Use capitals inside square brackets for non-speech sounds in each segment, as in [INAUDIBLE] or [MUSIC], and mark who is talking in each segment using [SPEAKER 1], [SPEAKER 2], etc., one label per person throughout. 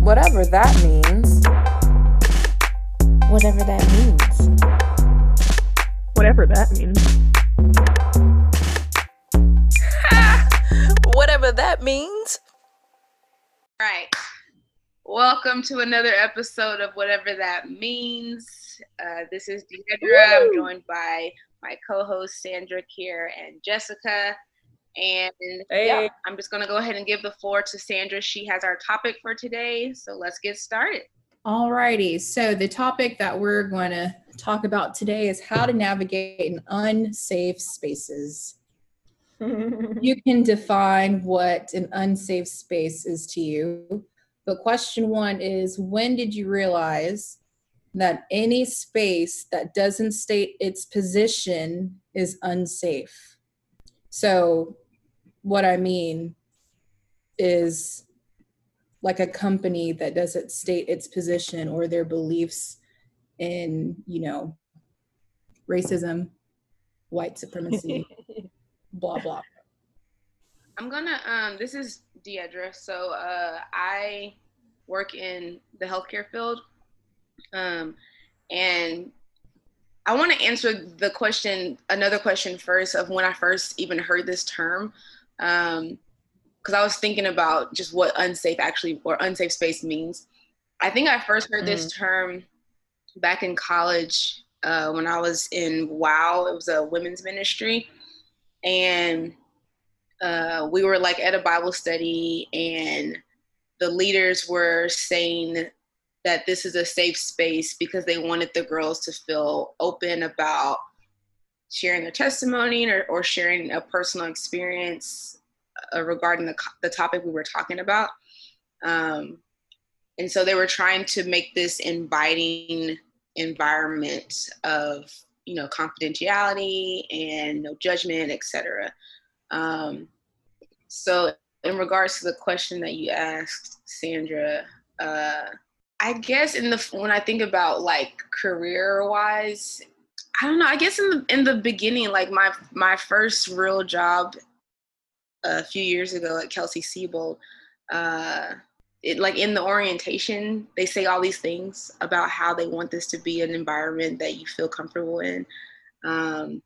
[SPEAKER 1] Whatever that means. Whatever that means.
[SPEAKER 2] Whatever that means. [LAUGHS]
[SPEAKER 1] Whatever that means.
[SPEAKER 3] Right. Welcome to another episode of Whatever That Means. Uh, this is DeEdra. I'm joined by my co-host Sandra Kiara and Jessica. And
[SPEAKER 2] Hey.
[SPEAKER 3] yeah, I'm just gonna go ahead and give the floor to Sandra. She has our topic for today, so let's get started.
[SPEAKER 4] All righty. so the topic that we're going to talk about today is how to navigate in unsafe spaces. [LAUGHS] You can define what an unsafe space is to you, but question one is when did you realize that any space that doesn't state its position is unsafe? So, what I mean is like a company that doesn't state its position or their beliefs in, you know, racism, white supremacy, [LAUGHS] blah blah.
[SPEAKER 3] I'm gonna um this is DeEdra. So uh I work in the healthcare field. Um and I want to answer the question another question first of when I first even heard this term. Um because I was thinking about just what unsafe actually or unsafe space means. I think I first heard this term back in college uh, when I was in WOW. It was a women's ministry, and uh, we were like at a Bible study, and the leaders were saying that this is a safe space because they wanted the girls to feel open about sharing their testimony or, or sharing a personal experience uh, regarding the, the topic we were talking about. Um, and so they were trying to make this inviting environment of, you know, confidentiality and no judgment, etc. Um, so in regards to the question that you asked, Sandra, uh, I guess in the when I think about like career wise, I don't know. I guess in the in the beginning, like my my first real job a few years ago at Kelsey Seybold, uh, it like in the orientation, they say all these things about how they want this to be an environment that you feel comfortable in. Um,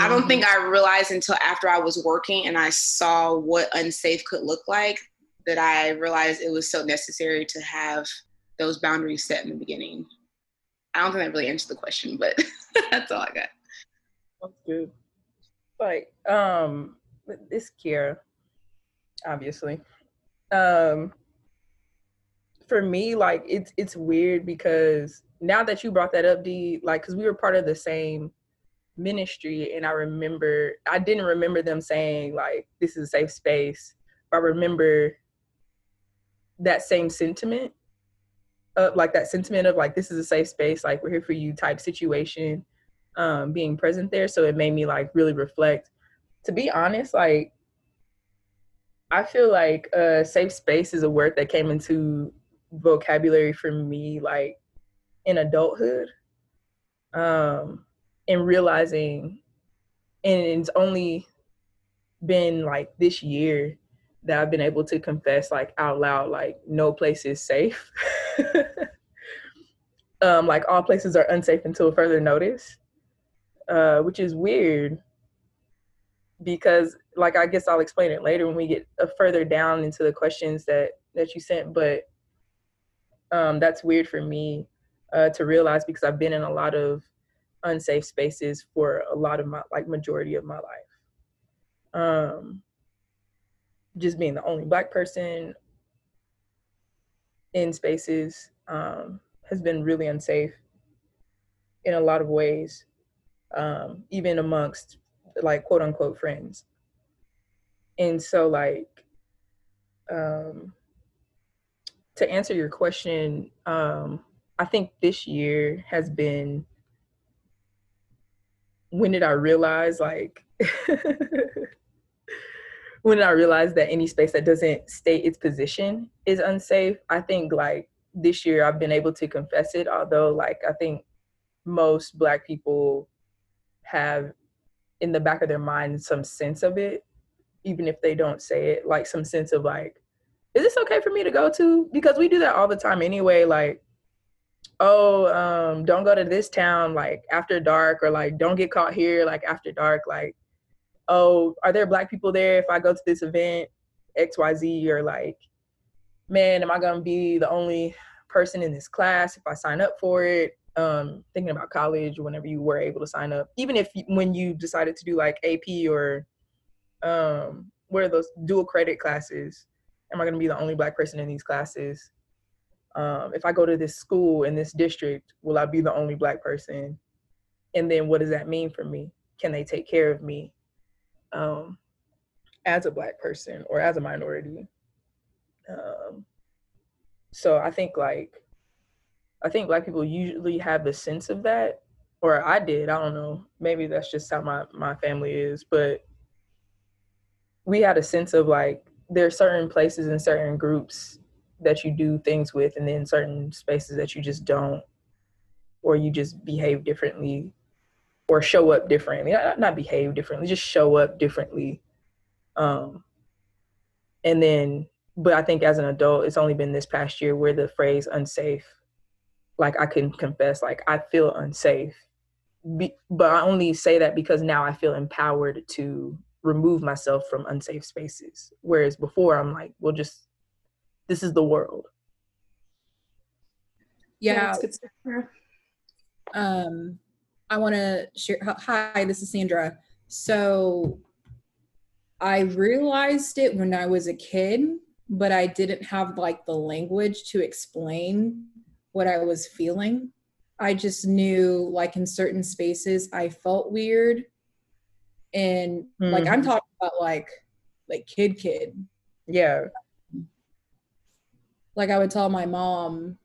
[SPEAKER 3] I don't think I realized until after I was working and I saw what unsafe could look like that I realized it was so necessary to have those boundaries set in the beginning. I don't think that really answered the question, but [LAUGHS] that's all I got.
[SPEAKER 2] That's good. Like, um, this Kiara, obviously. Um, for me, like it's it's weird because now that you brought that up, D, like, cause we were part of the same ministry, and I remember I didn't remember them saying like this is a safe space, but I remember that same sentiment like that sentiment of like this is a safe space, like we're here for you type situation, um, being present there. So it made me like really reflect. To be honest, like I feel like uh, safe space is a word that came into vocabulary for me like in adulthood um and realizing and it's only been like this year that I've been able to confess like out loud like no place is safe [LAUGHS] [LAUGHS] um like all places are unsafe until further notice uh which is weird because like I guess I'll explain it later when we get uh, further down into the questions that that you sent but um that's weird for me uh to realize because I've been in a lot of unsafe spaces for a lot of my like majority of my life. Um just being the only black person in spaces um has been really unsafe in a lot of ways um even amongst like quote unquote friends. And so like um to answer your question um i think this year has been when did i realize like [LAUGHS] when i realize that any space that doesn't state its position is unsafe i think like this year i've been able to confess it although like i think most black people have in the back of their mind some sense of it even if they don't say it like some sense of like is this okay for me to go to? Because we do that all the time anyway. Like, oh, um, don't go to this town like after dark, or like don't get caught here like after dark. Like, oh, are there black people there if I go to this event? X Y Z, or like, man, am I gonna be the only person in this class if I sign up for it? Um, thinking about college, whenever you were able to sign up, even if when you decided to do like AP or um, what are those dual credit classes? Am I to be the only black person in these classes? Um, if I go to this school in this district, will I be the only black person? And then what does that mean for me? Can they take care of me um, as a black person or as a minority? Um, so I think like, I think black people usually have the sense of that, or I did. I don't know. Maybe that's just how my my family is, but we had a sense of like there are certain places and certain groups that you do things with and then certain spaces that you just don't or you just behave differently or show up differently not, not behave differently just show up differently um and then but i think as an adult it's only been this past year where the phrase unsafe like i can confess like i feel unsafe Be, but i only say that because now i feel empowered to remove myself from unsafe spaces. Whereas before, I'm like, well, just this is the world.
[SPEAKER 4] Yeah. Um, I want to share. Hi, this is Sandra. So I realized it when I was a kid, but I didn't have like the language to explain what I was feeling. I just knew, like, in certain spaces, I felt weird and mm-hmm. like i'm mm-hmm. talking about like like kid kid
[SPEAKER 2] yeah
[SPEAKER 4] like i would tell my mom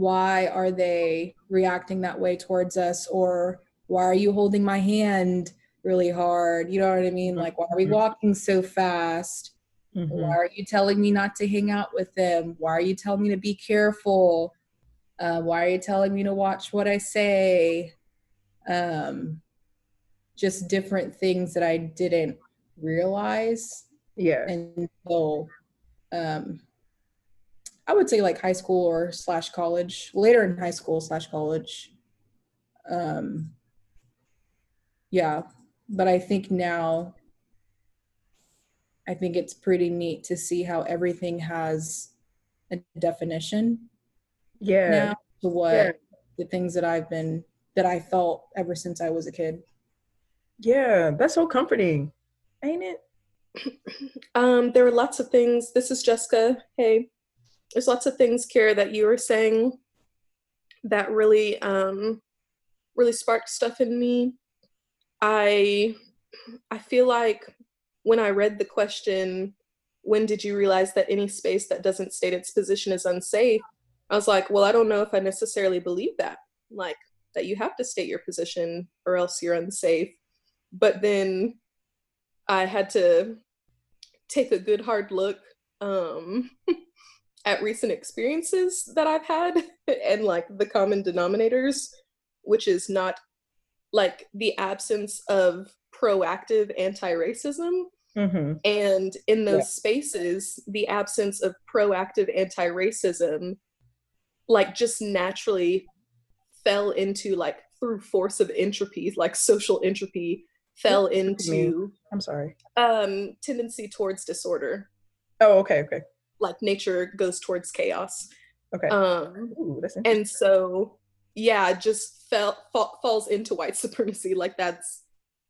[SPEAKER 4] why are they reacting that way towards us or why are you holding my hand really hard you know what i mean like why are we mm-hmm. walking so fast mm-hmm. why are you telling me not to hang out with them why are you telling me to be careful uh, why are you telling me to watch what i say um just different things that I didn't realize.
[SPEAKER 2] Yeah.
[SPEAKER 4] Until um I would say like high school or slash college, later in high school slash college. Um yeah. But I think now I think it's pretty neat to see how everything has a definition.
[SPEAKER 2] Yeah.
[SPEAKER 4] Now to what yeah. the things that I've been that I felt ever since I was a kid.
[SPEAKER 2] Yeah, that's so comforting, ain't it? [COUGHS]
[SPEAKER 5] Um, there were lots of things. This is Jessica. Hey, there's lots of things, Kiara, that you were saying that really, um, really sparked stuff in me. I, I feel like when I read the question, when did you realize that any space that doesn't state its position is unsafe? I was like, well, I don't know if I necessarily believe that. Like that you have to state your position or else you're unsafe but then I had to take a good hard look um, [LAUGHS] at recent experiences that I've had [LAUGHS] and like the common denominators, which is not like the absence of proactive anti racism. Mm-hmm. And in those yeah. spaces, the absence of proactive anti racism, like just naturally fell into like through force of entropy, like social entropy, fell into
[SPEAKER 2] I'm sorry.
[SPEAKER 5] Um tendency towards disorder.
[SPEAKER 2] Oh, okay, okay.
[SPEAKER 5] Like nature goes towards chaos.
[SPEAKER 2] Okay.
[SPEAKER 5] Um Ooh, and so yeah, just fell fa- falls into white [LAUGHS] supremacy like that's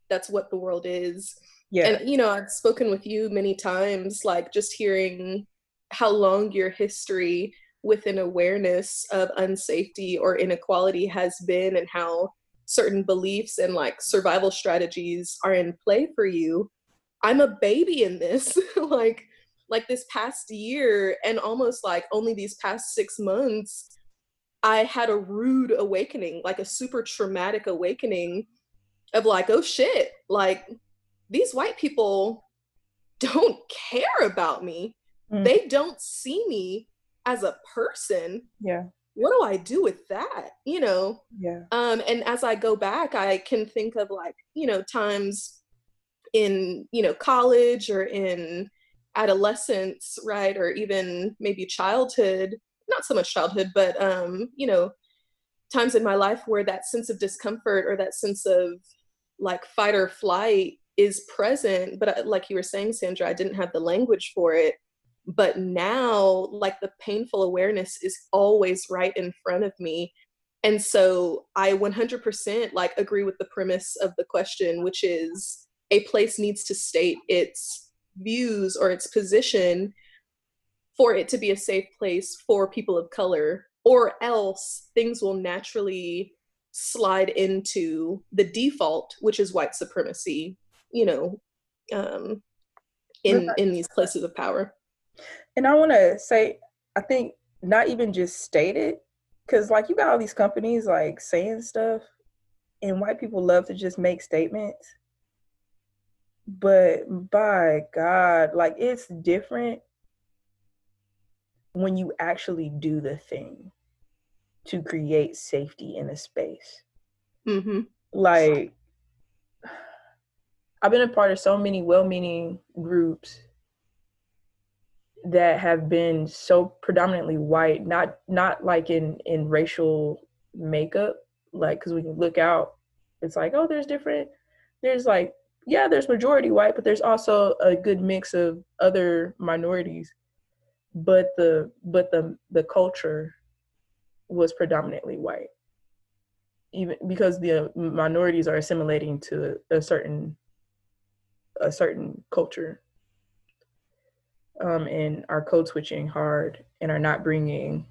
[SPEAKER 5] that's what the world is. Yeah. And you know, I've spoken with you many times like just hearing how long your history with an awareness of unsafety or inequality has been and how certain beliefs and like survival strategies are in play for you i'm a baby in this [LAUGHS] like like this past year and almost like only these past 6 months i had a rude awakening like a super traumatic awakening of like oh shit like these white people [LAUGHS] don't care about me mm. they don't see me as a person
[SPEAKER 2] yeah
[SPEAKER 5] what do I do with that? You know?
[SPEAKER 2] Yeah.
[SPEAKER 5] Um, and as I go back, I can think of like, you know, times in, you know, college or in adolescence, right, or even maybe childhood, not so much childhood, but um, you know, times in my life where that sense of discomfort or that sense of like fight or flight is present but uh, like you were saying sandra i didn't have the language for it. But now like the painful awareness is always right in front of me. And so i 100% like agree with the premise of the question which is a place needs to state its views or its position for it to be a safe place for people of color or else things will naturally slide into the default which is white supremacy you know um in in these places of power.
[SPEAKER 2] And i want to say i think not even just state it because like you got all these companies like saying stuff and white people love to just make statements but by god like it's different when you actually do the thing to create safety in a space.
[SPEAKER 5] Mm-hmm.
[SPEAKER 2] Like, I've been a part of so many well meaning groups that have been so predominantly white, not not like in in racial makeup, like because we can look out, it's like, oh, there's different, there's like, yeah, there's majority white, but there's also a good mix of other minorities. But the but the the culture was predominantly white. Even because the minorities are assimilating to a certain a certain culture. Um, and are code switching hard and are not bringing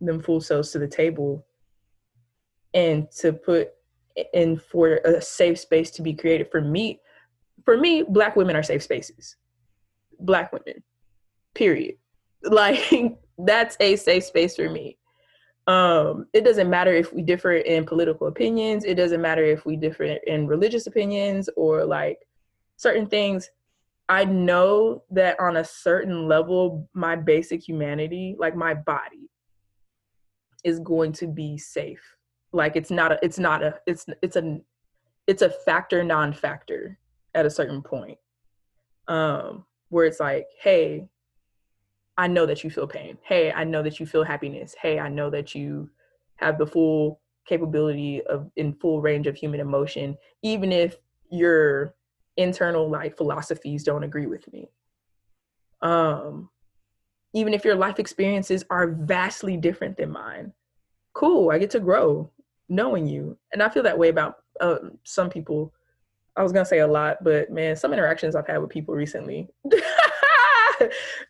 [SPEAKER 2] them full selves to the table. And to put in for a safe space to be created for me for me black women are safe spaces. Black women period. [LAUGHS] Like that's a safe space for me. Um it doesn't matter if we differ in political opinions. It doesn't matter if we differ in religious opinions or like certain things. I know that on a certain level my basic humanity like my body is going to be safe. Like it's not a it's not a it's it's a it's a factor non-factor at a certain point um where it's like hey I know that you feel pain. Hey, I know that you feel happiness. Hey, I know that you have the full capability of in full range of human emotion, even if your internal like philosophies don't agree with me. Um, even if your life experiences are vastly different than mine. Cool, I get to grow knowing you. And I feel that way about uh, some people. I was gonna say a lot, but man, some interactions I've had with people recently. [LAUGHS]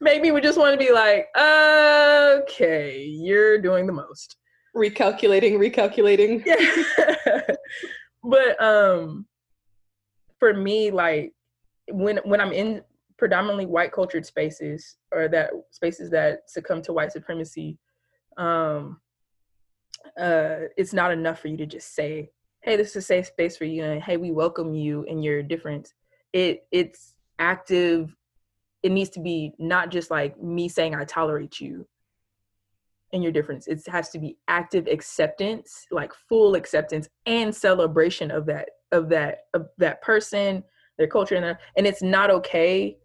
[SPEAKER 2] maybe we just want to be like, okay, you're doing the most.
[SPEAKER 5] Recalculating, recalculating.
[SPEAKER 2] Yeah. [LAUGHS] but um for me, like when when I'm in predominantly white cultured spaces or that spaces that succumb to white supremacy, um uh it's not enough for you to just say, hey, this is a safe space for you and hey, we welcome you and your difference. It it's active it needs to be not just like me saying I tolerate you and your difference. It has to be active acceptance, like full acceptance and celebration of that of that of that person, their culture, and their, and it's not okay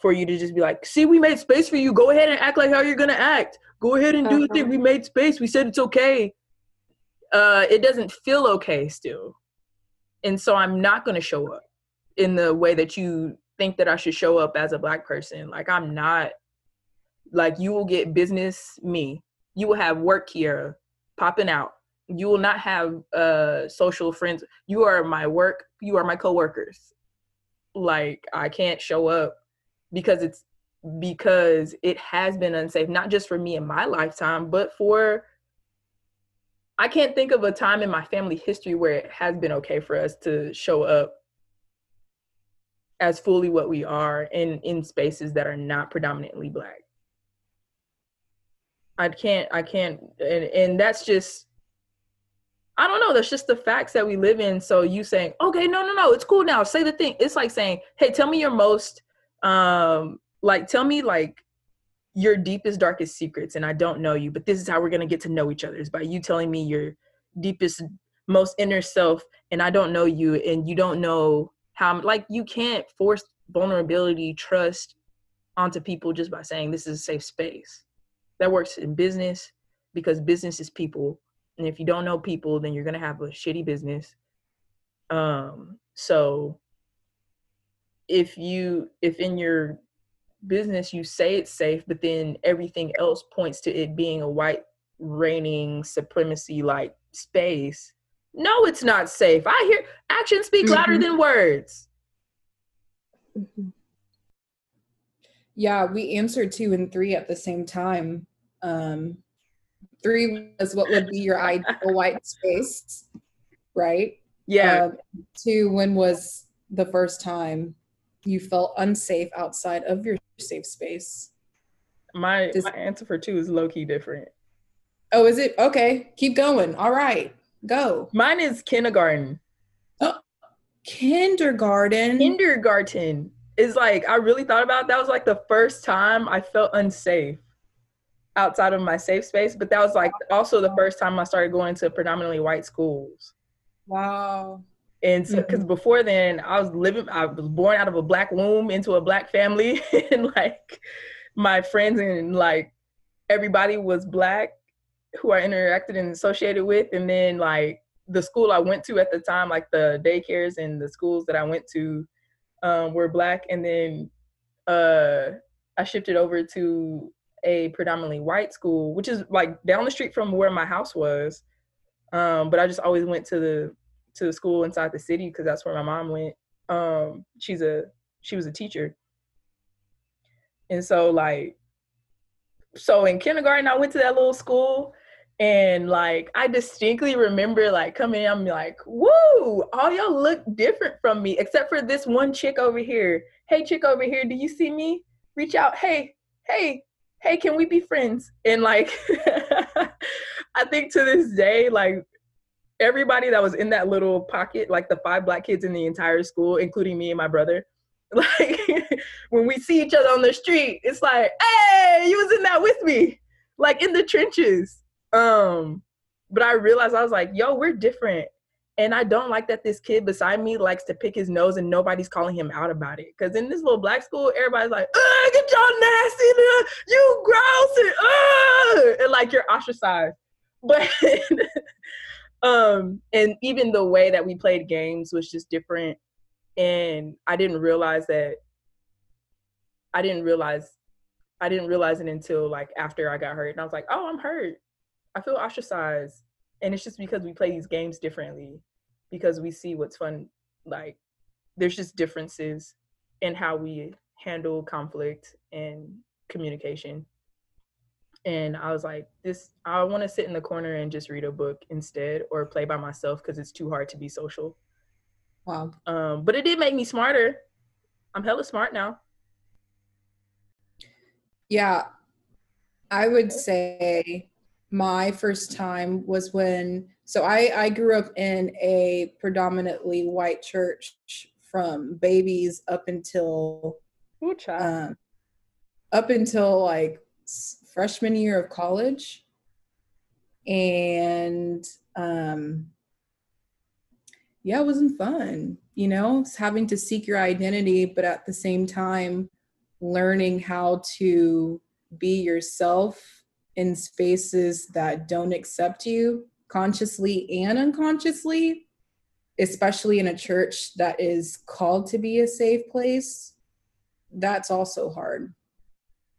[SPEAKER 2] for you to just be like, see, we made space for you. Go ahead and act like how you're gonna act. Go ahead and do uh-huh. the thing. We made space. We said it's okay. Uh, it doesn't feel okay still, and so I'm not gonna show up in the way that you think that I should show up as a black person. Like I'm not like you will get business me. You will have work here popping out. You will not have uh social friends. You are my work, you are my coworkers. Like I can't show up because it's because it has been unsafe, not just for me in my lifetime, but for I can't think of a time in my family history where it has been okay for us to show up as fully what we are in in spaces that are not predominantly black. I can't i can't and and that's just i don't know that's just the facts that we live in. So you saying okay no no no it's cool now say the thing. It's like saying hey tell me your most um like tell me like your deepest darkest secrets and i don't know you but this is how we're going to get to know each other is by you telling me your deepest most inner self and i don't know you and you don't know how like you can't force vulnerability trust onto people just by saying this is a safe space. That works in business because business is people. And if you don't know people, then you're gonna have a shitty business. Um, so if you if in your business you say it's safe, but then everything else points to it being a white reigning supremacy like space. No, it's not safe. I hear actions speak louder
[SPEAKER 4] Mhm.
[SPEAKER 2] than words.
[SPEAKER 5] Mhm.
[SPEAKER 4] Yeah, we answered two and three at the same time. Um, three was what would be your ideal white space, right?
[SPEAKER 2] Yeah.
[SPEAKER 4] Um, two, when was the first time you felt unsafe outside of your safe space?
[SPEAKER 2] my
[SPEAKER 4] does-
[SPEAKER 2] my answer for two is low key different.
[SPEAKER 4] Oh, is it? Okay, keep going. All right, go.
[SPEAKER 2] Mine is kindergarten.
[SPEAKER 4] Oh, [GASPS] Kindergarten.
[SPEAKER 2] Kindergarten is like I really thought about that was like the first time I felt unsafe outside of my safe space, but that was like also the first time I started going to predominantly white schools.
[SPEAKER 4] wow.
[SPEAKER 2] And so, because before then, I was living, I was born out of a black womb into a black family, [LAUGHS] and like my friends and like everybody was black who I interacted and associated with. And then, like, the school I went to at the time, like the daycares and the schools that I went to um, were black. And then uh, I shifted over to a predominantly white school, which is like down the street from where my house was. Um, but I just always went to the to the school inside the city because that's where my mom went. Um, she's a she was a teacher, and so like, so in kindergarten I went to that little school, and like I distinctly remember like coming, in, I'm like, woo, all y'all look different from me except for this one chick over here. Hey, chick over here, do you see me? Reach out. Hey, hey, hey, can we be friends? And like, [LAUGHS] I think to this day, like everybody that was in that little pocket, like the five black kids in the entire school, including me and my brother, [LAUGHS] like when we see each other on the street, it's like, hey, you was in that with me, like in the trenches. Um, but I realized I was like, yo, we're different. And I don't like that this kid beside me likes to pick his nose and nobody's calling him out about it. Cause in this little black school, everybody's like, Ugh, get y'all nasty, uh, you gross, and, and like you're ostracized. [LAUGHS] But um and even the way that we played games was just different. And i didn't realize that i didn't realize i didn't realize it until like after i got hurt. And i was like oh i'm hurt. I feel ostracized. And it's just because we play these games differently because we see what's fun like there's just differences in how we handle conflict and communication and I was like, this I want to sit in the corner and just read a book instead or play by myself because it's too hard to be social.
[SPEAKER 4] Wow.
[SPEAKER 2] Um, but it did make me smarter. I'm hella smart now.
[SPEAKER 4] Yeah, I would say my first time was when so I I grew up in a predominantly white church from babies up until
[SPEAKER 2] Ooh, child.
[SPEAKER 4] um, up until like freshman year of college. And um yeah it wasn't fun you know it's having to seek your identity but at the same time learning how to be yourself in spaces that don't accept you consciously and unconsciously especially in a church that is called to be a safe place. That's also hard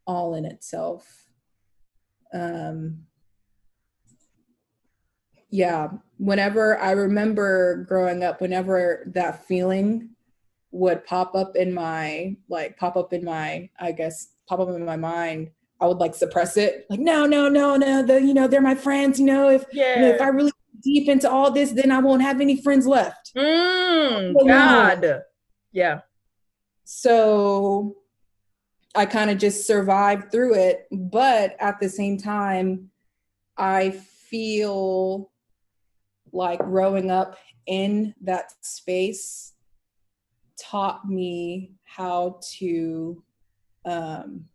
[SPEAKER 4] all in itself um yeah whenever i remember growing up whenever that feeling would pop up in my like pop up in my i guess pop up in my mind i would like suppress it like no no no no the you know they're my friends you know if
[SPEAKER 2] yeah.
[SPEAKER 4] you know, if i really deep into all this then i won't have any friends left
[SPEAKER 2] mm,
[SPEAKER 4] Oh.
[SPEAKER 2] God. Yeah.
[SPEAKER 4] so I kind of just survived through it. But at the same time, I feel like growing up in that space taught me how to um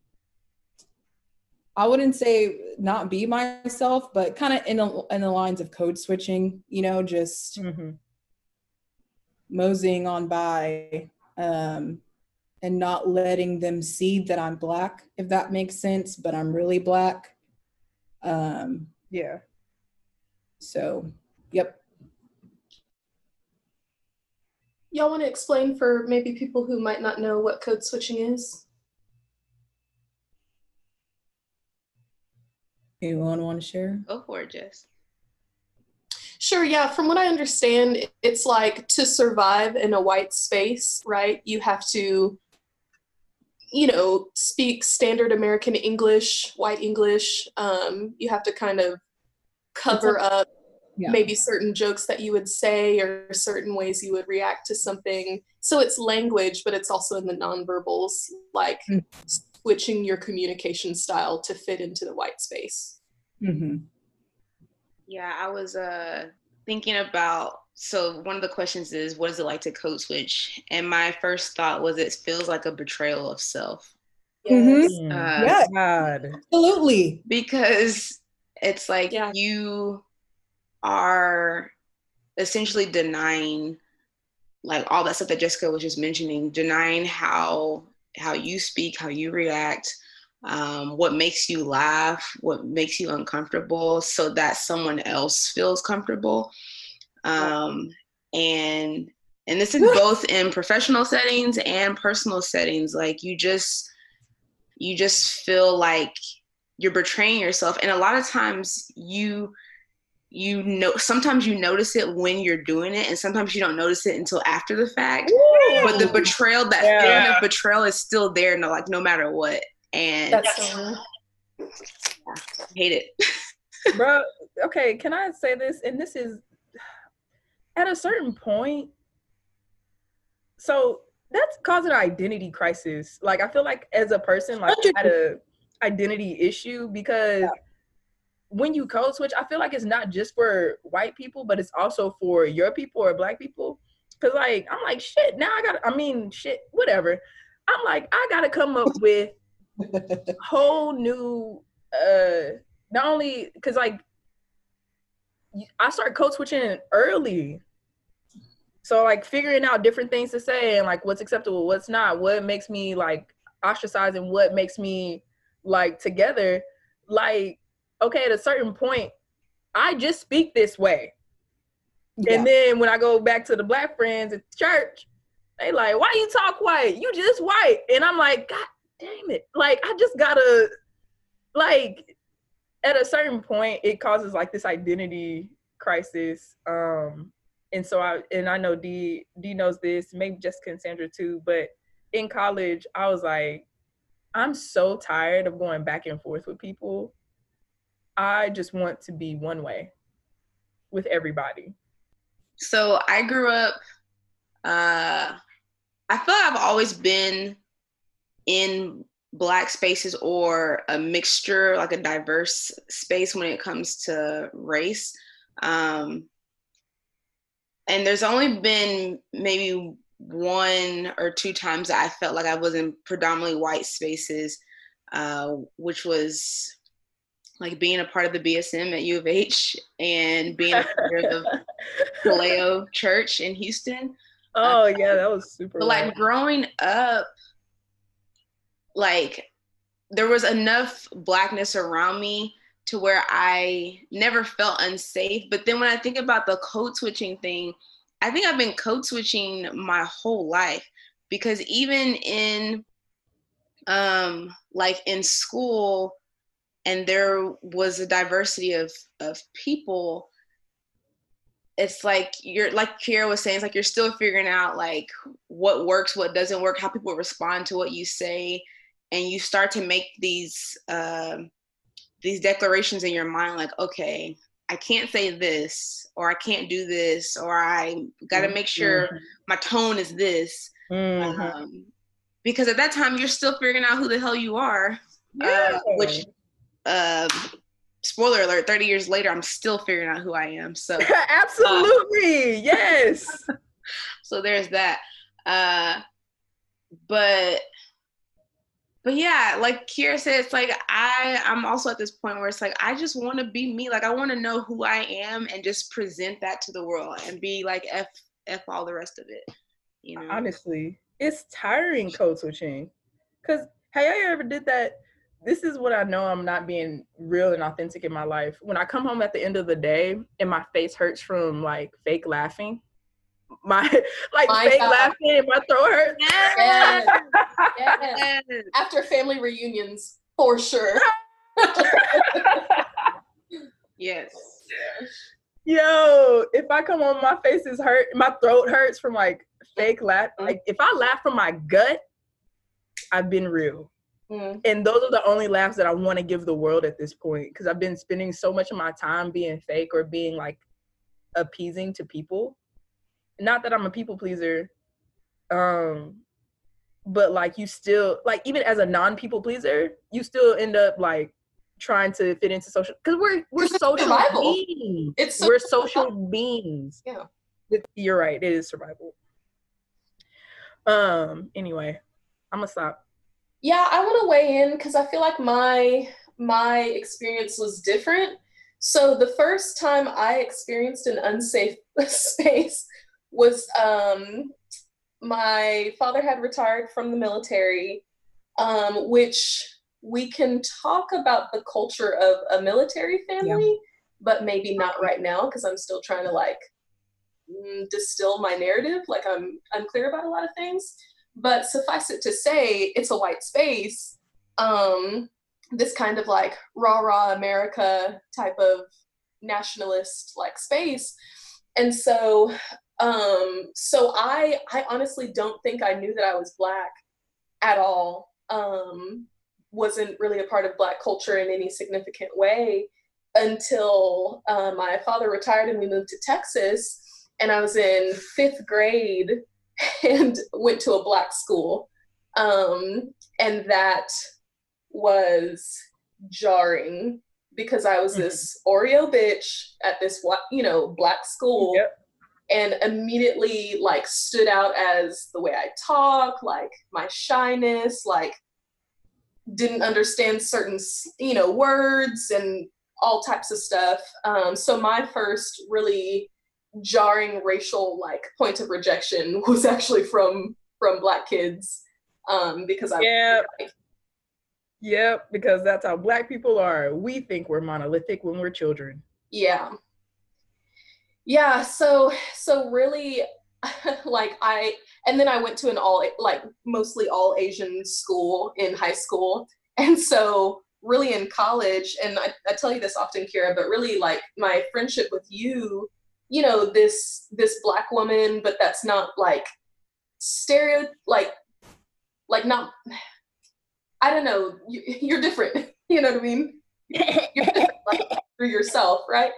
[SPEAKER 4] I wouldn't say not be myself, but kind of in the in the lines of code switching, you know, just
[SPEAKER 2] hmm
[SPEAKER 4] moseying on by um and not letting them see that I'm black, if that makes sense, but I'm really black. Um,
[SPEAKER 2] Yeah.
[SPEAKER 4] so, yep.
[SPEAKER 5] Y'all want to explain for maybe people who might not know what code switching is?
[SPEAKER 4] Anyone want to share?
[SPEAKER 3] Go for it, Jess.
[SPEAKER 5] Sure, yeah. From what I understand, it's like to survive in a white space, right? You have to, you know, speak standard American English, white English. Um, you have to kind of cover up
[SPEAKER 4] Yeah.
[SPEAKER 5] maybe certain jokes that you would say or certain ways you would react to something. So it's language, but it's also in the nonverbals, like
[SPEAKER 4] Mm.
[SPEAKER 5] switching your communication style to fit into the white space.
[SPEAKER 4] hmm
[SPEAKER 3] Yeah, I was uh thinking about so one of the questions is what is it like to code switch? And my first thought was it feels like a betrayal of self.
[SPEAKER 4] Mhm.
[SPEAKER 2] Mm.
[SPEAKER 3] Uh,
[SPEAKER 4] Yeah. Absolutely.
[SPEAKER 3] because it's like
[SPEAKER 5] Yeah.
[SPEAKER 3] you are essentially denying like all that stuff that Jessica was just mentioning, denying how how you speak, how you react, um, what makes you laugh, what makes you uncomfortable, so that someone else feels comfortable. Um, and and this is both in professional settings and personal settings. Like you just you just feel like you're betraying yourself. And a lot of times you you know sometimes you notice it when you're doing it and sometimes you don't notice it until after the fact. But the betrayal that
[SPEAKER 2] Yeah.
[SPEAKER 3] feeling of betrayal is still there no like no matter what. And
[SPEAKER 5] That's so real.
[SPEAKER 3] Hate it. [LAUGHS]
[SPEAKER 2] Bro okay can i say this? And this is at a certain point so that's causing an identity crisis. Like i feel like as a person like I had a identity issue because when you code switch i feel like it's not just for white people but it's also for your people or black people. Because like i'm like shit now i gotta i mean shit whatever. I'm like i gotta come up [LAUGHS] with whole new uh not only because like I started code switching early. So like figuring out different things to say and like what's acceptable, what's not, what makes me like ostracized and what makes me like together. Like, okay, at a certain point, I just speak this way.
[SPEAKER 4] Yeah.
[SPEAKER 2] And then when I go back to the black friends at church, they like, why you talk white? You just white. And I'm like, God damn it. Like I just gotta like at a certain point it causes like this identity crisis. Um and so I and I know D D knows this, maybe Jessica and Sandra too, but in college I was like, I'm so tired of going back and forth with people. I just want to be one way with everybody.
[SPEAKER 3] so i grew up uh i feel like i've always been in black spaces or a mixture like a diverse space when it comes to race um and there's only been maybe one or two times that i felt like i was in predominantly white spaces uh, which was like being a part of the bsm at u of h and being a part of Galeo [LAUGHS] Church in Houston.
[SPEAKER 2] oh yeah, that was super.
[SPEAKER 3] But like growing up, like there was enough blackness around me to where I never felt unsafe. But then when I think about the code switching thing, I think I've been code switching my whole life because even in um like in school and there was a diversity of of people it's like you're like Kiara was saying, it's like you're still figuring out like what works, what doesn't work, how people respond to what you say, and you start to make these um these declarations in your mind, like, okay, I can't say this, or I can't do this, or I got to make sure my tone is this,
[SPEAKER 2] Mhm.
[SPEAKER 3] um, because at that time you're still figuring out who the hell you are, uh, which um spoiler alert 30 years later i'm still figuring out who i am so [LAUGHS]
[SPEAKER 2] Absolutely. yes. [LAUGHS]
[SPEAKER 3] so there's that uh but but yeah like Kiara said it's like i i'm also at this point where it's like i just want to be me like i want to know who i am and just present that to the world and be like f f all the rest of it you know
[SPEAKER 2] Honestly. it's tiring code switching. Cause have y'all ever did that? This is what I know I'm not being real and authentic in my life. When I come home at the end of the day and my face hurts from like fake laughing. My [LAUGHS] like
[SPEAKER 5] My
[SPEAKER 2] fake
[SPEAKER 5] God.
[SPEAKER 2] laughing and my throat hurts.
[SPEAKER 5] Yes. Yes. [LAUGHS]
[SPEAKER 3] Yes.
[SPEAKER 5] After family reunions, for sure.
[SPEAKER 3] Yes.
[SPEAKER 2] Yo, if I come on, my face is hurt, my throat hurts from like fake laugh.
[SPEAKER 5] Mhm.
[SPEAKER 2] Like if I laugh from my gut, I've been real.
[SPEAKER 5] Mm.
[SPEAKER 2] And those are the only laughs that I want to give the world at this point because I've been spending so much of my time being fake or being like appeasing to people. Not that I'm a people pleaser, um, but like you still like even as a non-people pleaser, you still end up like trying to fit into social because we're we're
[SPEAKER 5] It's
[SPEAKER 2] social
[SPEAKER 5] survival.
[SPEAKER 2] beings.
[SPEAKER 5] It's
[SPEAKER 2] we're social beings.
[SPEAKER 5] Yeah.
[SPEAKER 2] You're right. It is survival. Um. Anyway, I'm gonna stop.
[SPEAKER 5] Yeah, I want to weigh in because I feel like my my experience was different. So the first time I experienced an unsafe [LAUGHS] space was um, my father had retired from the military, um, which we can talk about the culture of a military family, but maybe not right now because I'm still trying to like mm, distill my narrative. Like I'm unclear about a lot of things. But suffice it to say it's a white space. Um this kind of like rah rah america type of nationalist like space. And so um so i i honestly don't think i knew that i was black at all um wasn't really a part of black culture in any significant way until uh, my father retired and we moved to texas and i was in fifth grade [LAUGHS] and went to a black school. Um, and that was jarring because I was this Oreo bitch at this, you know, black school
[SPEAKER 2] Yep.
[SPEAKER 5] And immediately like stood out as the way I talk, like my shyness, like didn't understand certain, you know, words and all types of stuff. Um, so my first really jarring racial like point of rejection [LAUGHS] was actually from from black kids um because i
[SPEAKER 2] Yep. Yep, because that's how black people are. We think we're monolithic when we're children.
[SPEAKER 5] yeah yeah so so really [LAUGHS] like i and then i went to an all like mostly all asian school in high school. And so really in college and i, I tell you this often Kiara but really like my friendship with you you know this this black woman but that's not like stereo like like not i don't know you, [LAUGHS] you're different [LAUGHS] you know what i mean? You're different like, through yourself right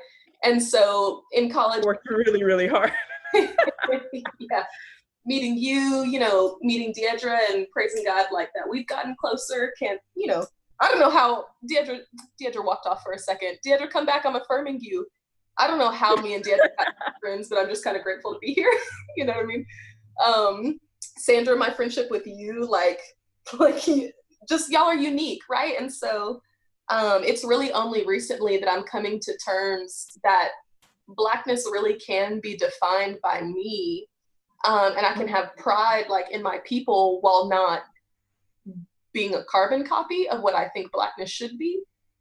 [SPEAKER 5] and so in college
[SPEAKER 2] Worked really, really hard. [LAUGHS] [LAUGHS]
[SPEAKER 5] yeah. Meeting you you know meeting DeEdra and praising god like that we've gotten closer. Can't you know i don't know how DeEdra DeEdra walked off for a second. DeEdra come back. I'm affirming you. I don't know how me and DeEdra got friends but i'm just kind of grateful to be here. [LAUGHS] You know what i mean? Um sandra my friendship with you like like you- just y'all are unique right? And so um it's really only recently that i'm coming to terms that blackness really can be defined by me um, and i can have pride like in my people while not being a carbon copy of what i think blackness should be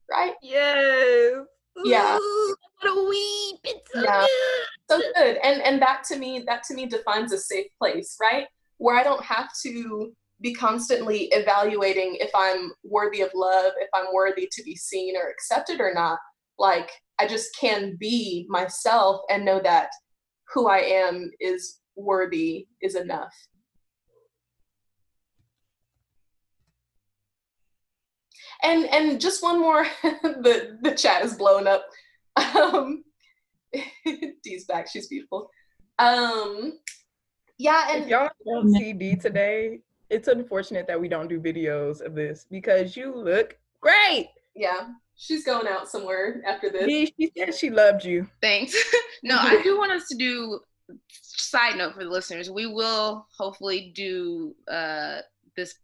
[SPEAKER 5] right
[SPEAKER 2] Yes.
[SPEAKER 5] Yeah.
[SPEAKER 2] Ooh, what a weep. It's so
[SPEAKER 5] Yeah.
[SPEAKER 2] good.
[SPEAKER 5] so good and and that to me that to me defines a safe place right where i don't have to be constantly evaluating if i'm worthy of love if i'm worthy to be seen or accepted or not like i just can be myself and know that who i am is worthy is enough and and just one more [LAUGHS] the the chat is blowing up um [LAUGHS] Dee's back. She's beautiful. Um, yeah,
[SPEAKER 2] If
[SPEAKER 5] and
[SPEAKER 2] y'all don't see D today, it's unfortunate that we don't do videos of this because you look great.
[SPEAKER 5] yeah, she's going out somewhere after this.
[SPEAKER 2] D, she said she loved you.
[SPEAKER 3] Thanks. [LAUGHS] no, I do want us to do side note for the listeners. We will hopefully do uh this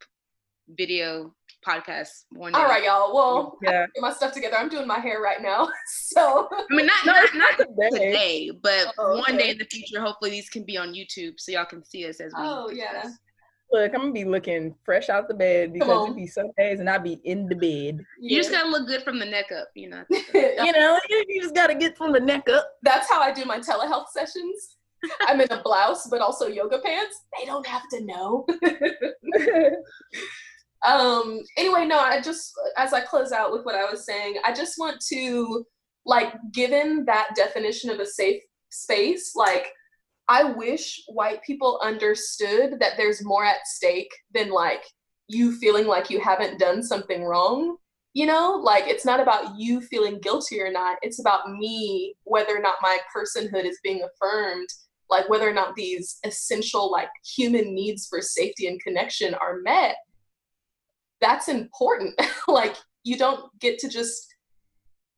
[SPEAKER 3] video podcast one day.
[SPEAKER 5] All right, y'all. Well, I
[SPEAKER 2] Yeah.
[SPEAKER 5] get my stuff together. I'm doing my hair right now, [LAUGHS] so
[SPEAKER 3] I mean not
[SPEAKER 2] No,
[SPEAKER 3] not,
[SPEAKER 2] it's
[SPEAKER 3] not
[SPEAKER 2] not [LAUGHS] today.
[SPEAKER 3] today, but
[SPEAKER 5] Oh,
[SPEAKER 3] one
[SPEAKER 5] okay.
[SPEAKER 3] day in the future, hopefully these can be on YouTube so y'all can see us as we
[SPEAKER 5] Oh, yeah.
[SPEAKER 3] discuss.
[SPEAKER 2] Look, I'm gonna be looking fresh out the bed because
[SPEAKER 5] on.
[SPEAKER 2] it'd be some days and I'd be in the bed.
[SPEAKER 3] You just gotta look good from the neck up, you know. [LAUGHS]
[SPEAKER 2] You know, you, you just gotta get from the neck up.
[SPEAKER 5] That's how I do my telehealth sessions. I'm in a blouse, but also yoga pants. They don't have to know. [LAUGHS] um anyway no i just as i close out with what i was saying i just want to like given that definition of a safe space like i wish white people understood that there's more at stake than like you feeling like you haven't done something wrong you know like it's not about you feeling guilty or not it's about me whether or not my personhood is being affirmed like whether or not these essential like human needs for safety and connection are met that's important. [LAUGHS] like you don't get to just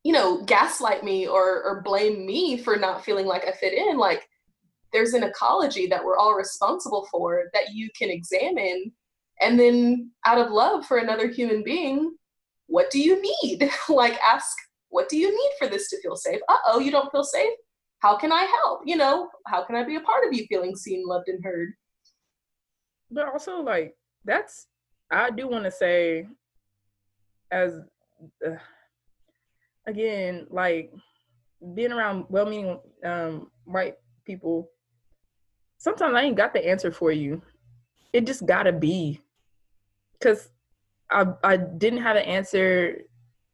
[SPEAKER 5] you know gaslight me or or blame me for not feeling like I fit in. Like there's an ecology that we're all responsible for that you can examine and then out of love for another human being, what do you need? [LAUGHS] like ask what do you need for this to feel safe? Uh-oh, you don't feel safe? How can I help? You know, how can I be a part of you feeling seen, loved and heard?
[SPEAKER 2] But also, like, that's I do want to say, as uh, again, like being around well-meaning um, white people, sometimes I ain't got the answer for you. It just gotta be, cause I I didn't have an answer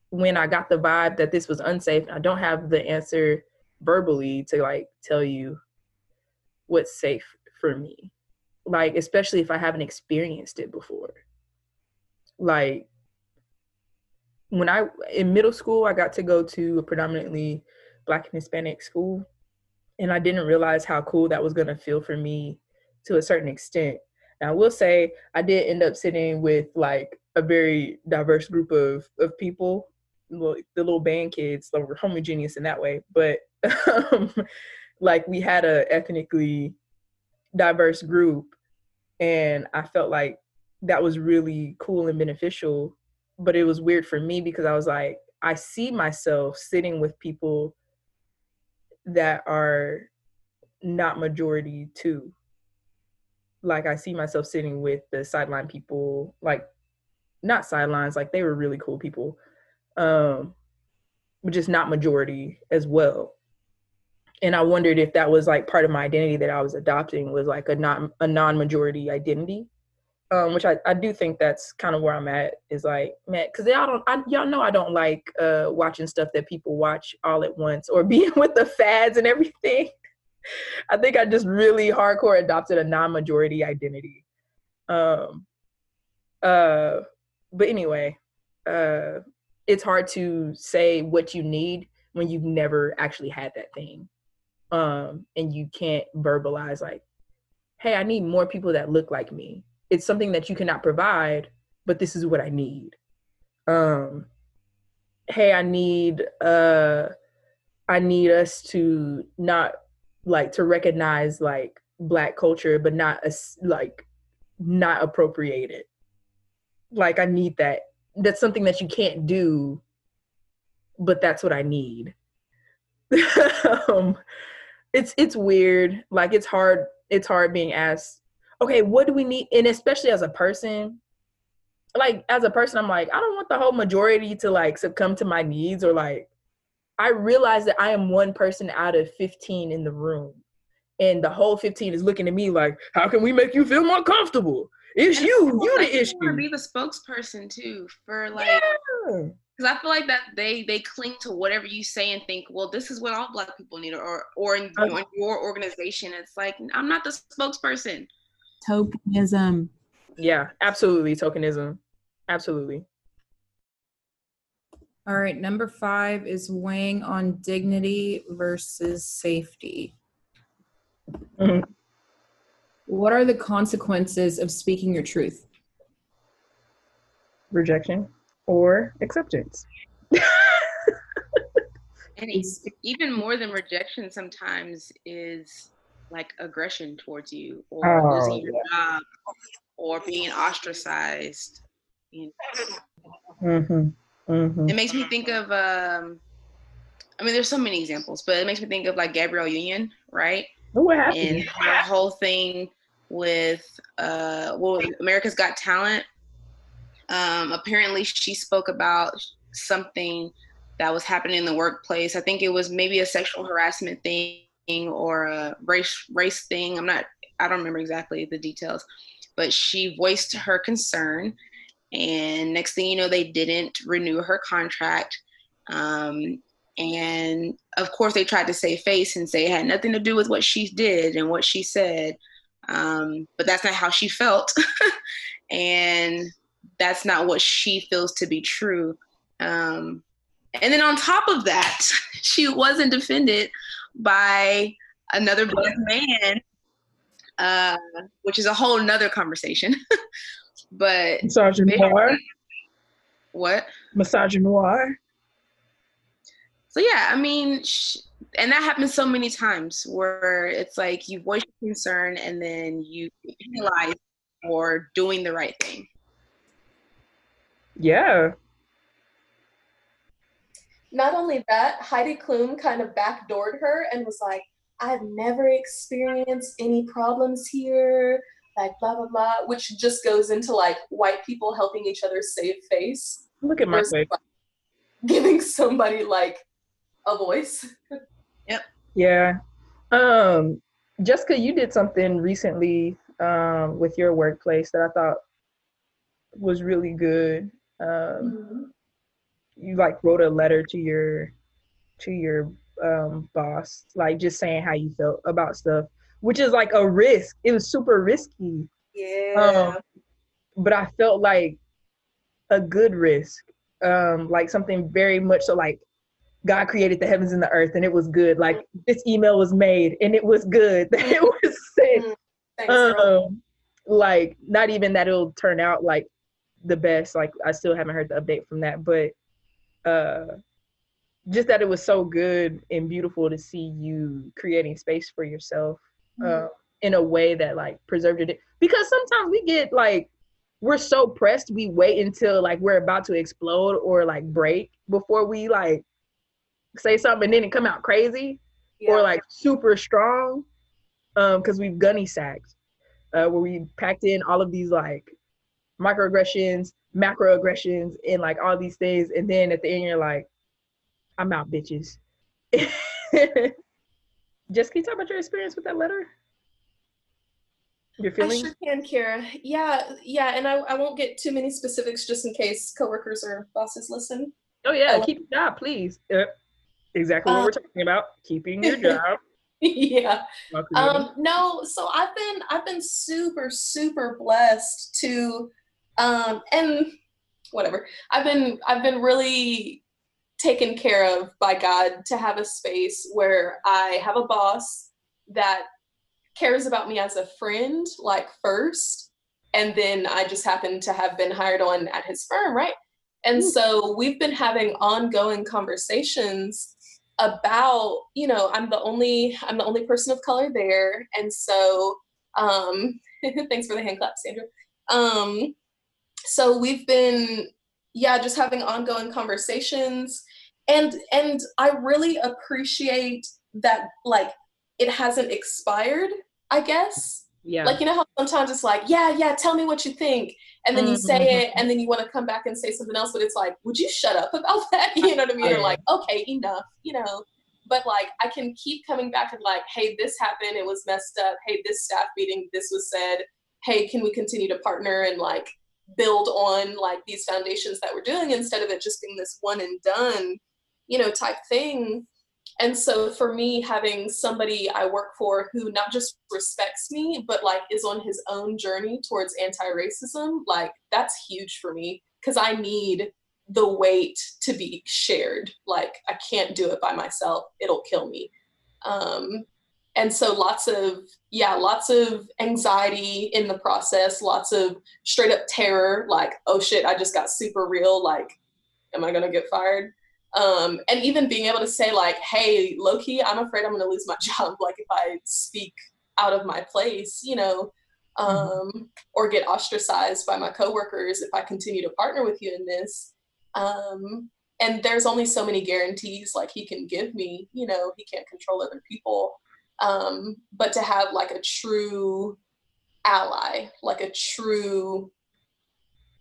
[SPEAKER 2] when I got the vibe that this was unsafe. I don't have the answer verbally to like tell you what's safe for me. Like especially if I haven't experienced it before like when I in middle school, I got to go to a predominantly Black and Hispanic school, and I didn't realize how cool that was gonna feel for me to a certain extent. Now, I will say I did end up sitting with like a very diverse group of of people. The little band kids that were homogeneous in that way, but [LAUGHS] um, like we had a ethnically diverse group, and I felt like that was really cool and beneficial. But it was weird for me because I was like, I see myself sitting with people that are not majority too. Like I see myself sitting with the sideline people, like not sidelines, like they were really cool people, um, but just not majority as well. And I wondered if that was like part of my identity that I was adopting was like a non a non-majority identity um, which I, I do think that's kind of where I'm at is like, man, because y'all don't, I, y'all know I don't like uh, watching stuff that people watch all at once or [LAUGHS] being with the fads and everything. I think I just really hardcore adopted a non-majority identity. Um, uh, but anyway, uh, it's hard to say what you need when you've never actually had that thing, um, and you can't verbalize like, "Hey, I need more people that look like me." It's something that you cannot provide but this is what i need. Um hey i need uh i need us to not like to recognize like black culture but not as like not appropriate it. Like i need that. That's something that you can't do but that's what i need. [LAUGHS] Um it's it's weird. Like it's hard it's hard being asked okay, what do we need? And especially as a person, like as a person, I'm like, I don't want the whole majority to like succumb to my needs or like I realize that I am one person out of 15 in the room. And the whole 15 is looking at me like, how can we make you feel more comfortable? It's
[SPEAKER 3] And
[SPEAKER 2] you, you the issue.
[SPEAKER 3] Be the sponsperson too for like
[SPEAKER 2] Yeah.
[SPEAKER 3] because I feel like that they they cling to whatever you say and think, well, this is what all black people need, or or in,
[SPEAKER 2] Uh,
[SPEAKER 3] in your organization, it's like I'm not the spokesperson.
[SPEAKER 6] Tokenism.
[SPEAKER 2] Yeah, absolutely. Tokenism. Absolutely.
[SPEAKER 4] All right, number five is weighing on dignity versus safety.
[SPEAKER 2] Mhm.
[SPEAKER 4] What are the consequences of speaking your truth?
[SPEAKER 2] Rejection or acceptance. [LAUGHS]
[SPEAKER 3] And even more than rejection sometimes is like aggression towards you or
[SPEAKER 2] Oh,
[SPEAKER 3] losing your job or being ostracized. You know,
[SPEAKER 2] Mm-hmm. Mm-hmm.
[SPEAKER 3] It makes me think of um I mean there's so many examples, but it makes me think of like Gabrielle Union, right?
[SPEAKER 2] What
[SPEAKER 3] And
[SPEAKER 2] happened?
[SPEAKER 3] her whole thing with uh, well, America's Got Talent. Um, apparently, she spoke about something that was happening in the workplace. I think it was maybe a sexual harassment thing or a race race thing. I'm not. I don't remember exactly the details, but she voiced her concern, and next thing you know, they didn't renew her contract. Um, and of course, they tried to save face and say it had nothing to do with what she did and what she said. Um, but that's not how she felt. [LAUGHS] and that's not what she feels to be true. Um, and then on top of that, [LAUGHS] she wasn't defended by another black man, uh, which is a whole nother conversation. [LAUGHS] but
[SPEAKER 2] misogynoir.
[SPEAKER 3] What?
[SPEAKER 2] Misogynoir.
[SPEAKER 3] So yeah, I mean, sh- and that happens so many times where it's like you voice your concern and then you penalize for doing the right thing.
[SPEAKER 2] Yeah.
[SPEAKER 5] Not only that, Heidi Klum kind of backdoored her and was like, I've never experienced any problems here, like blah blah blah, which just goes into like white people helping each other save face.
[SPEAKER 2] Look at my face.
[SPEAKER 5] like, Giving somebody like a voice. [LAUGHS] Yep.
[SPEAKER 2] Yeah. Um, Jessica, you did something recently um, with your workplace that I thought was really good. Um, you like wrote a letter to your to your um, boss, like just saying how you felt about stuff, which is like a risk. It was super risky,
[SPEAKER 5] Yeah.
[SPEAKER 2] Um, but I felt like a good risk, um, like something very much so like God created the heavens and the earth, and it was good. Like this email was made, and it was good. [LAUGHS] that it was sent.
[SPEAKER 5] Thanks, girl.
[SPEAKER 2] Um, like not even that it'll turn out like the best. Like I still haven't heard the update from that, but uh, just that it was so good and beautiful to see you creating space for yourself uh, in a way that like preserved it. Because sometimes we get like we're so pressed, we wait until like we're about to explode or like break before we like say something and then it come out crazy
[SPEAKER 5] Yeah.
[SPEAKER 2] or like super strong um because we've gunny sacked uh where we packed in all of these like microaggressions macroaggressions and like all these things and then at the end you're like i'm out bitches [LAUGHS] just can you talk about your experience with that letter your feelings?
[SPEAKER 5] I sure can, Kiara. Yeah, yeah, and I, I won't get too many specifics just in case coworkers or bosses listen.
[SPEAKER 2] oh yeah
[SPEAKER 5] I-
[SPEAKER 2] keep your job please uh, exactly what we're talking about keeping your [LAUGHS] job
[SPEAKER 5] yeah. Um, no, so I've been I've been super super blessed to, um, and whatever. I've been I've been really taken care of by God to have a space where I have a boss that cares about me as a friend, like first, and then I just happen to have been hired on at his firm, right? And so we've been having ongoing conversations about you know i'm the only i'm the only person of color there and so um [LAUGHS] thanks for the hand clap sandra um so we've been yeah just having ongoing conversations. And and i really appreciate that like it hasn't expired i guess.
[SPEAKER 2] Yeah.
[SPEAKER 5] Like you know how sometimes it's like yeah yeah tell me what you think. And then you say
[SPEAKER 2] Mhm.
[SPEAKER 5] it and then you want to come back and say something else but it's like would you shut up about that? [LAUGHS] You know what i mean? Or
[SPEAKER 2] Yeah.
[SPEAKER 5] like okay enough you know? But like i can keep coming back and like hey this happened it was messed up. Hey this staff meeting this was said. Hey can we continue to partner? And like build on like these foundations that we're doing instead of it just being this one and done you know type thing. And so for me having somebody i work for who not just respects me but like is on his own journey towards anti-racism like that's huge for me because i need the weight to be shared. Like i can't do it by myself. It'll kill me. Um and so lots of yeah lots of anxiety in the process lots of straight up terror like oh shit i just got super real like am i gonna get fired? Um, and even being able to say like hey low-key i'm afraid i'm going to lose my [LAUGHS] job like if i speak out of my place you know um, or get ostracized by my coworkers if i continue to partner with you in this. Um, and there's only so many guarantees like he can give me you know he can't control other people um, but to have like a true ally, like a true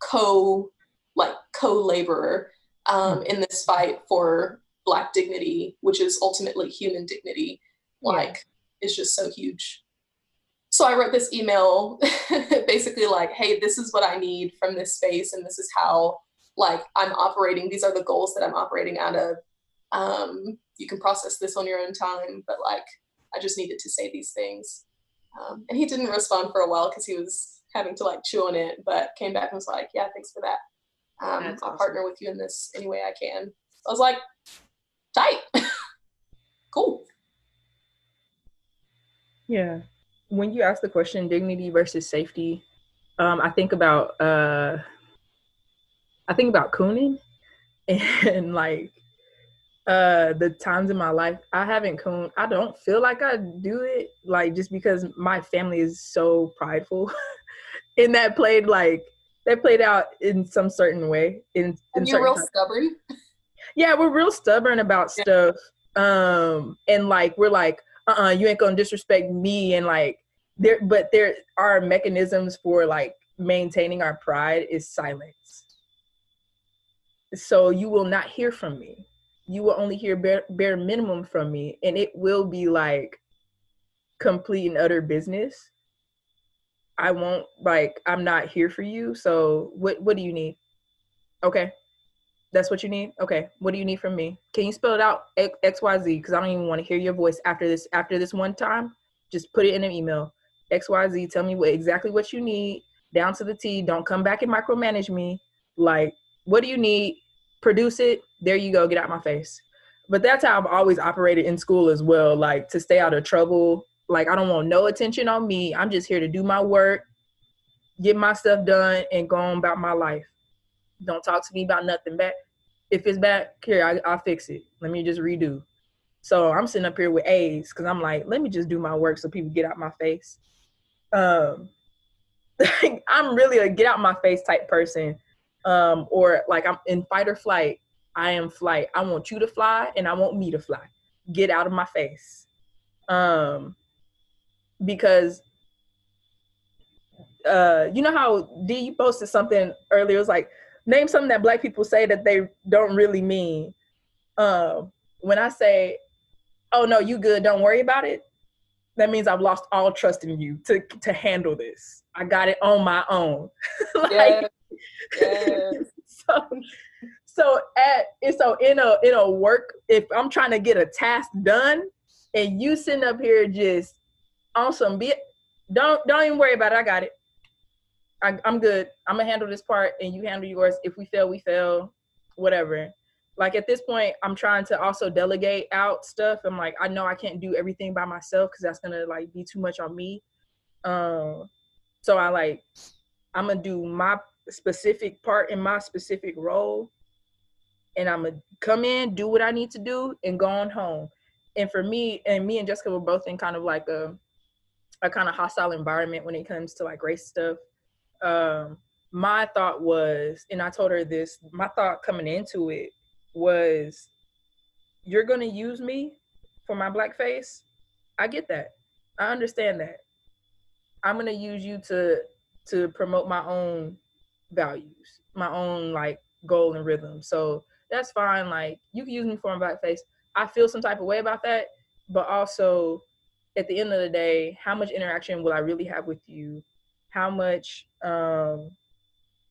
[SPEAKER 5] co like co-laborer um, in this fight for black dignity, which is ultimately human dignity. Like is just so huge. So I wrote this email [LAUGHS] basically like, hey, this is what I need from this space and this is how like I'm operating. These are the goals that I'm operating out of. Um, you can process this on your own time, but like I just needed to say these things. Um, and he didn't respond for a while because he was having to like chew on it, but came back and was like, yeah, thanks for that. Um, I'll
[SPEAKER 3] awesome.
[SPEAKER 5] partner with you in this any way I can. I was like, tight. [LAUGHS] cool.
[SPEAKER 2] Yeah. When you ask the question dignity versus safety, um, I think about uh I think about cooning [LAUGHS] and like uh the times in my life I haven't cooned. I don't feel like I do it like just because my family is so prideful [LAUGHS] and that played like that played out in some certain way in, in
[SPEAKER 5] And you're real
[SPEAKER 2] times
[SPEAKER 5] stubborn.
[SPEAKER 2] yeah we're real stubborn about
[SPEAKER 5] Yeah.
[SPEAKER 2] stuff um and like we're like uh-uh you ain't gonna disrespect me and like there but there are mechanisms for like maintaining our pride is silence so you will not hear from me you will only hear bare, bare minimum from me and it will be like complete and utter business. I won't like i'm not here for you so what what do you need? Okay. That's what you need? Okay. What do you need from me? Can you spell it out xyz because i don't even want to hear your voice after this after this one time. Just put it in an email. Xyz tell me what exactly what you need. Down to the t. Don't come back and micromanage me. Like what do you need? Produce it there you go get out my face. But that's how i've always operated in school as well like to stay out of trouble. Like i don't want no attention on me. I'm just here to do my work get my stuff done and go on about my life. Don't talk to me about nothing back. If it's back here I, i'll fix it. Let me just redo. So i'm sitting up here with a's because i'm like let me just do my work so people get out my face. Um [LAUGHS] i'm really a get out my face type person um or like i'm in fight or flight i am flight i want you to fly and i want me to fly get out of my face um because uh you know how d you posted something earlier it was like name something that black people say that they don't really mean um when i say oh no you good don't worry about it that means i've lost all trust in you to to handle this i got it on my own [LAUGHS] like
[SPEAKER 5] Yes. Yes. [LAUGHS]
[SPEAKER 2] so so at so in a in a work if i'm trying to get a task done and you sitting up here just on some bit don't don't even worry about it. I got it. I, i'm good. I'm gonna handle this part and you handle yours. If we fail we fail whatever. Like at this point i'm trying to also delegate out stuff. I'm like i know i can't do everything by myself because that's gonna like be too much on me. Um so i like i'm gonna do my specific part in my specific role and i'm gonna come in do what i need to do and go on home. And for me and me and jessica were both in kind of like a a kind of hostile environment when it comes to like race stuff. Um my thought was and i told her this my thought coming into it was you're gonna use me for my black face i get that. I understand that. I'm gonna use you to to promote my own values my own like goal and rhythm. So that's fine like you can use me for my black face i feel some type of way about that but also at the end of the day how much interaction will i really have with you? How much um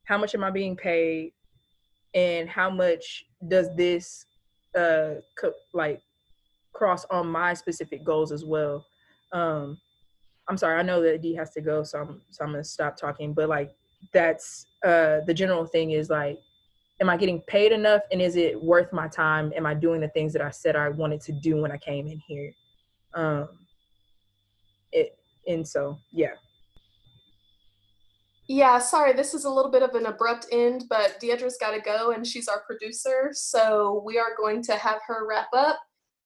[SPEAKER 2] how much am i being paid? And how much does this uh co- like cross on my specific goals as well? Um i'm sorry i know that d has to go so i'm so i'm gonna stop talking but like that's uh the general thing is like am i getting paid enough and is it worth my time am i doing the things that i said i wanted to do when i came in here um it and so yeah
[SPEAKER 5] Yeah, sorry, this is a little bit of an abrupt end, but DeEdra's got to go and she's our producer. So we are going to have her wrap up.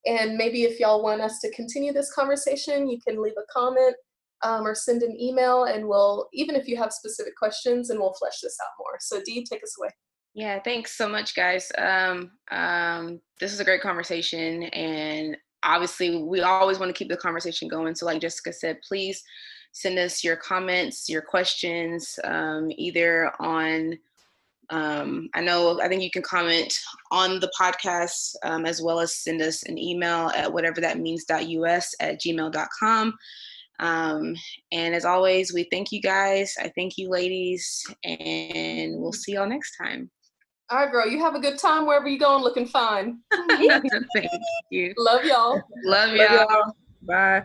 [SPEAKER 5] And maybe if y'all want us to continue this conversation, you can leave a comment um, or send an email, and we'll, even if you have specific questions, and we'll flesh this out more. So, Dee, take us away.
[SPEAKER 3] Yeah, thanks so much, guys. Um, um, this is a great conversation, and obviously, we always want to keep the conversation going. So, like Jessica said, please send us your comments, your questions, um, either on um, I know, I think you can comment on the podcast um, as well as send us an email at whatever that means.us at gmail.com. Um, and as always, we thank you guys. I thank you, ladies, and we'll see y'all next time.
[SPEAKER 5] All right, girl. You have a good time wherever you going, looking fine. [LAUGHS]
[SPEAKER 3] thank you.
[SPEAKER 5] Love y'all.
[SPEAKER 3] Love
[SPEAKER 2] Love
[SPEAKER 3] y'all.
[SPEAKER 2] y'all. Bye.